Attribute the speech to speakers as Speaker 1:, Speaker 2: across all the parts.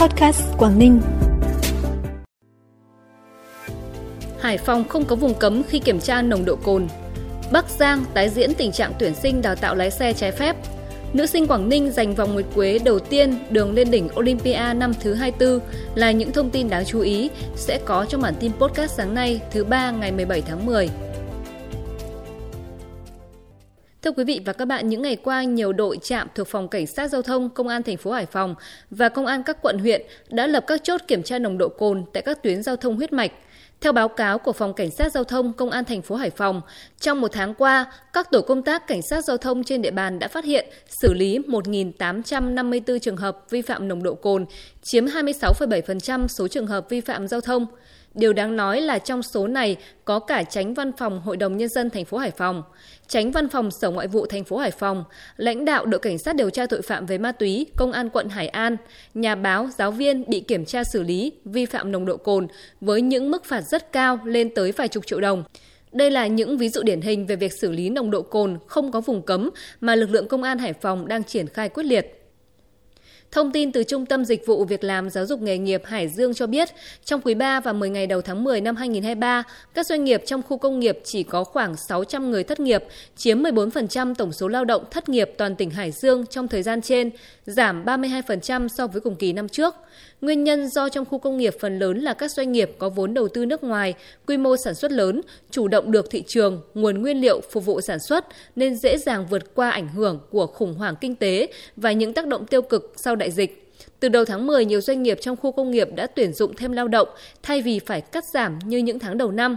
Speaker 1: Podcast Quảng Ninh.
Speaker 2: Hải Phòng không có vùng cấm khi kiểm tra nồng độ cồn. Bắc Giang tái diễn tình trạng tuyển sinh đào tạo lái xe trái phép. Nữ sinh Quảng Ninh giành vòng nguyệt quế đầu tiên đường lên đỉnh Olympia năm thứ 24 là những thông tin đáng chú ý sẽ có trong bản tin podcast sáng nay thứ ba ngày 17 tháng 10. Thưa quý vị và các bạn, những ngày qua, nhiều đội trạm thuộc Phòng Cảnh sát Giao thông, Công an thành phố Hải Phòng và Công an các quận huyện đã lập các chốt kiểm tra nồng độ cồn tại các tuyến giao thông huyết mạch. Theo báo cáo của Phòng Cảnh sát Giao thông Công an thành phố Hải Phòng, trong một tháng qua, các tổ công tác cảnh sát giao thông trên địa bàn đã phát hiện xử lý 1.854 trường hợp vi phạm nồng độ cồn, chiếm 26,7% số trường hợp vi phạm giao thông. Điều đáng nói là trong số này có cả tránh văn phòng Hội đồng nhân dân thành phố Hải Phòng, tránh văn phòng Sở Ngoại vụ thành phố Hải Phòng, lãnh đạo đội cảnh sát điều tra tội phạm về ma túy, công an quận Hải An, nhà báo, giáo viên bị kiểm tra xử lý vi phạm nồng độ cồn với những mức phạt rất cao lên tới vài chục triệu đồng. Đây là những ví dụ điển hình về việc xử lý nồng độ cồn không có vùng cấm mà lực lượng công an Hải Phòng đang triển khai quyết liệt. Thông tin từ Trung tâm Dịch vụ Việc làm Giáo dục Nghề nghiệp Hải Dương cho biết, trong quý 3 và 10 ngày đầu tháng 10 năm 2023, các doanh nghiệp trong khu công nghiệp chỉ có khoảng 600 người thất nghiệp, chiếm 14% tổng số lao động thất nghiệp toàn tỉnh Hải Dương trong thời gian trên, giảm 32% so với cùng kỳ năm trước. Nguyên nhân do trong khu công nghiệp phần lớn là các doanh nghiệp có vốn đầu tư nước ngoài, quy mô sản xuất lớn, chủ động được thị trường, nguồn nguyên liệu phục vụ sản xuất nên dễ dàng vượt qua ảnh hưởng của khủng hoảng kinh tế và những tác động tiêu cực sau đại dịch. Từ đầu tháng 10, nhiều doanh nghiệp trong khu công nghiệp đã tuyển dụng thêm lao động thay vì phải cắt giảm như những tháng đầu năm.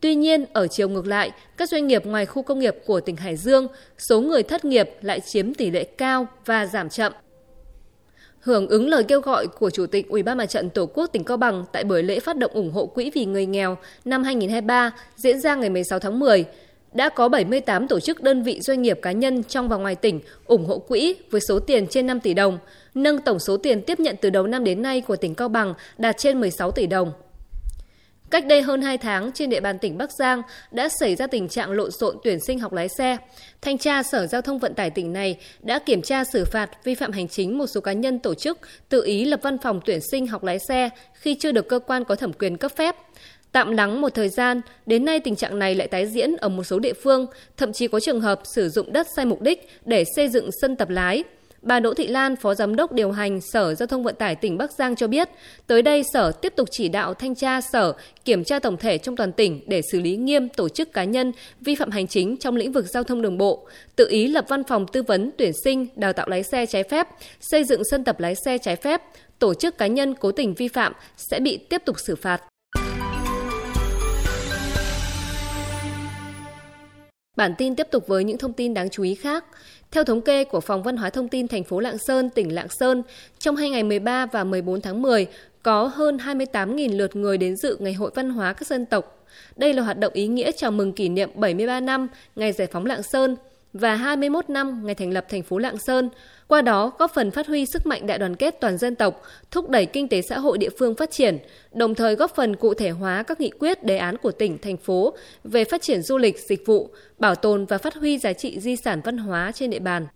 Speaker 2: Tuy nhiên, ở chiều ngược lại, các doanh nghiệp ngoài khu công nghiệp của tỉnh Hải Dương, số người thất nghiệp lại chiếm tỷ lệ cao và giảm chậm. Hưởng ứng lời kêu gọi của Chủ tịch Ủy ban Mặt trận Tổ quốc tỉnh Cao Bằng tại buổi lễ phát động ủng hộ quỹ vì người nghèo năm 2023 diễn ra ngày 16 tháng 10, đã có 78 tổ chức đơn vị doanh nghiệp cá nhân trong và ngoài tỉnh ủng hộ quỹ với số tiền trên 5 tỷ đồng, nâng tổng số tiền tiếp nhận từ đầu năm đến nay của tỉnh Cao Bằng đạt trên 16 tỷ đồng. Cách đây hơn 2 tháng, trên địa bàn tỉnh Bắc Giang đã xảy ra tình trạng lộn xộn tuyển sinh học lái xe. Thanh tra Sở Giao thông Vận tải tỉnh này đã kiểm tra xử phạt vi phạm hành chính một số cá nhân tổ chức tự ý lập văn phòng tuyển sinh học lái xe khi chưa được cơ quan có thẩm quyền cấp phép. Tạm lắng một thời gian, đến nay tình trạng này lại tái diễn ở một số địa phương, thậm chí có trường hợp sử dụng đất sai mục đích để xây dựng sân tập lái. Bà Đỗ Thị Lan, Phó Giám đốc điều hành Sở Giao thông Vận tải tỉnh Bắc Giang cho biết, tới đây Sở tiếp tục chỉ đạo thanh tra Sở kiểm tra tổng thể trong toàn tỉnh để xử lý nghiêm tổ chức cá nhân vi phạm hành chính trong lĩnh vực giao thông đường bộ, tự ý lập văn phòng tư vấn tuyển sinh, đào tạo lái xe trái phép, xây dựng sân tập lái xe trái phép, tổ chức cá nhân cố tình vi phạm sẽ bị tiếp tục xử phạt. Bản tin tiếp tục với những thông tin đáng chú ý khác. Theo thống kê của Phòng Văn hóa Thông tin thành phố Lạng Sơn, tỉnh Lạng Sơn, trong hai ngày 13 và 14 tháng 10, có hơn 28.000 lượt người đến dự Ngày hội Văn hóa các dân tộc. Đây là hoạt động ý nghĩa chào mừng kỷ niệm 73 năm ngày giải phóng Lạng Sơn và 21 năm ngày thành lập thành phố Lạng Sơn, qua đó góp phần phát huy sức mạnh đại đoàn kết toàn dân tộc, thúc đẩy kinh tế xã hội địa phương phát triển, đồng thời góp phần cụ thể hóa các nghị quyết đề án của tỉnh, thành phố về phát triển du lịch, dịch vụ, bảo tồn và phát huy giá trị di sản văn hóa trên địa bàn.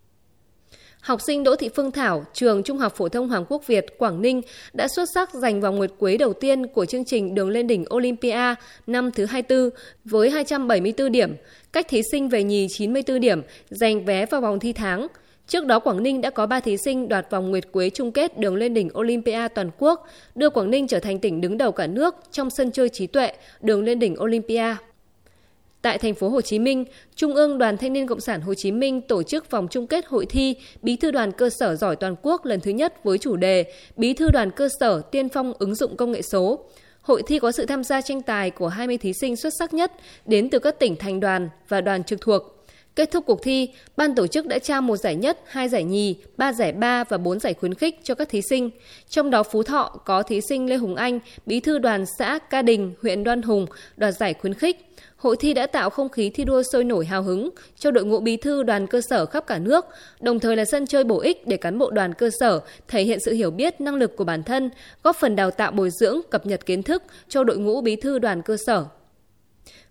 Speaker 2: Học sinh Đỗ Thị Phương Thảo, trường Trung học phổ thông Hoàng Quốc Việt, Quảng Ninh đã xuất sắc giành vòng nguyệt quế đầu tiên của chương trình Đường lên đỉnh Olympia năm thứ 24 với 274 điểm, cách thí sinh về nhì 94 điểm, giành vé vào vòng thi tháng. Trước đó Quảng Ninh đã có 3 thí sinh đoạt vòng nguyệt quế chung kết đường lên đỉnh Olympia toàn quốc, đưa Quảng Ninh trở thành tỉnh đứng đầu cả nước trong sân chơi trí tuệ đường lên đỉnh Olympia. Tại thành phố Hồ Chí Minh, Trung ương Đoàn Thanh niên Cộng sản Hồ Chí Minh tổ chức vòng chung kết hội thi Bí thư đoàn cơ sở giỏi toàn quốc lần thứ nhất với chủ đề Bí thư đoàn cơ sở tiên phong ứng dụng công nghệ số. Hội thi có sự tham gia tranh tài của 20 thí sinh xuất sắc nhất đến từ các tỉnh thành đoàn và đoàn trực thuộc. Kết thúc cuộc thi, ban tổ chức đã trao một giải nhất, hai giải nhì, ba giải ba và bốn giải khuyến khích cho các thí sinh. Trong đó Phú Thọ có thí sinh Lê Hùng Anh, bí thư đoàn xã Ca Đình, huyện Đoan Hùng, đoạt giải khuyến khích. Hội thi đã tạo không khí thi đua sôi nổi hào hứng cho đội ngũ bí thư đoàn cơ sở khắp cả nước, đồng thời là sân chơi bổ ích để cán bộ đoàn cơ sở thể hiện sự hiểu biết năng lực của bản thân, góp phần đào tạo bồi dưỡng, cập nhật kiến thức cho đội ngũ bí thư đoàn cơ sở.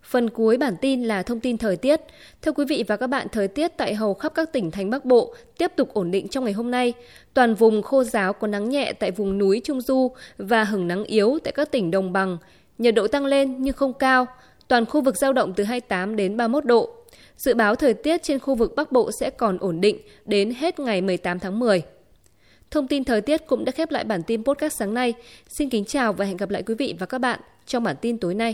Speaker 2: Phần cuối bản tin là thông tin thời tiết. Thưa quý vị và các bạn, thời tiết tại hầu khắp các tỉnh thành Bắc Bộ tiếp tục ổn định trong ngày hôm nay. Toàn vùng khô giáo có nắng nhẹ tại vùng núi Trung Du và hứng nắng yếu tại các tỉnh đồng bằng. Nhiệt độ tăng lên nhưng không cao. Toàn khu vực giao động từ 28 đến 31 độ. Dự báo thời tiết trên khu vực Bắc Bộ sẽ còn ổn định đến hết ngày 18 tháng 10. Thông tin thời tiết cũng đã khép lại bản tin podcast sáng nay. Xin kính chào và hẹn gặp lại quý vị và các bạn trong bản tin tối nay.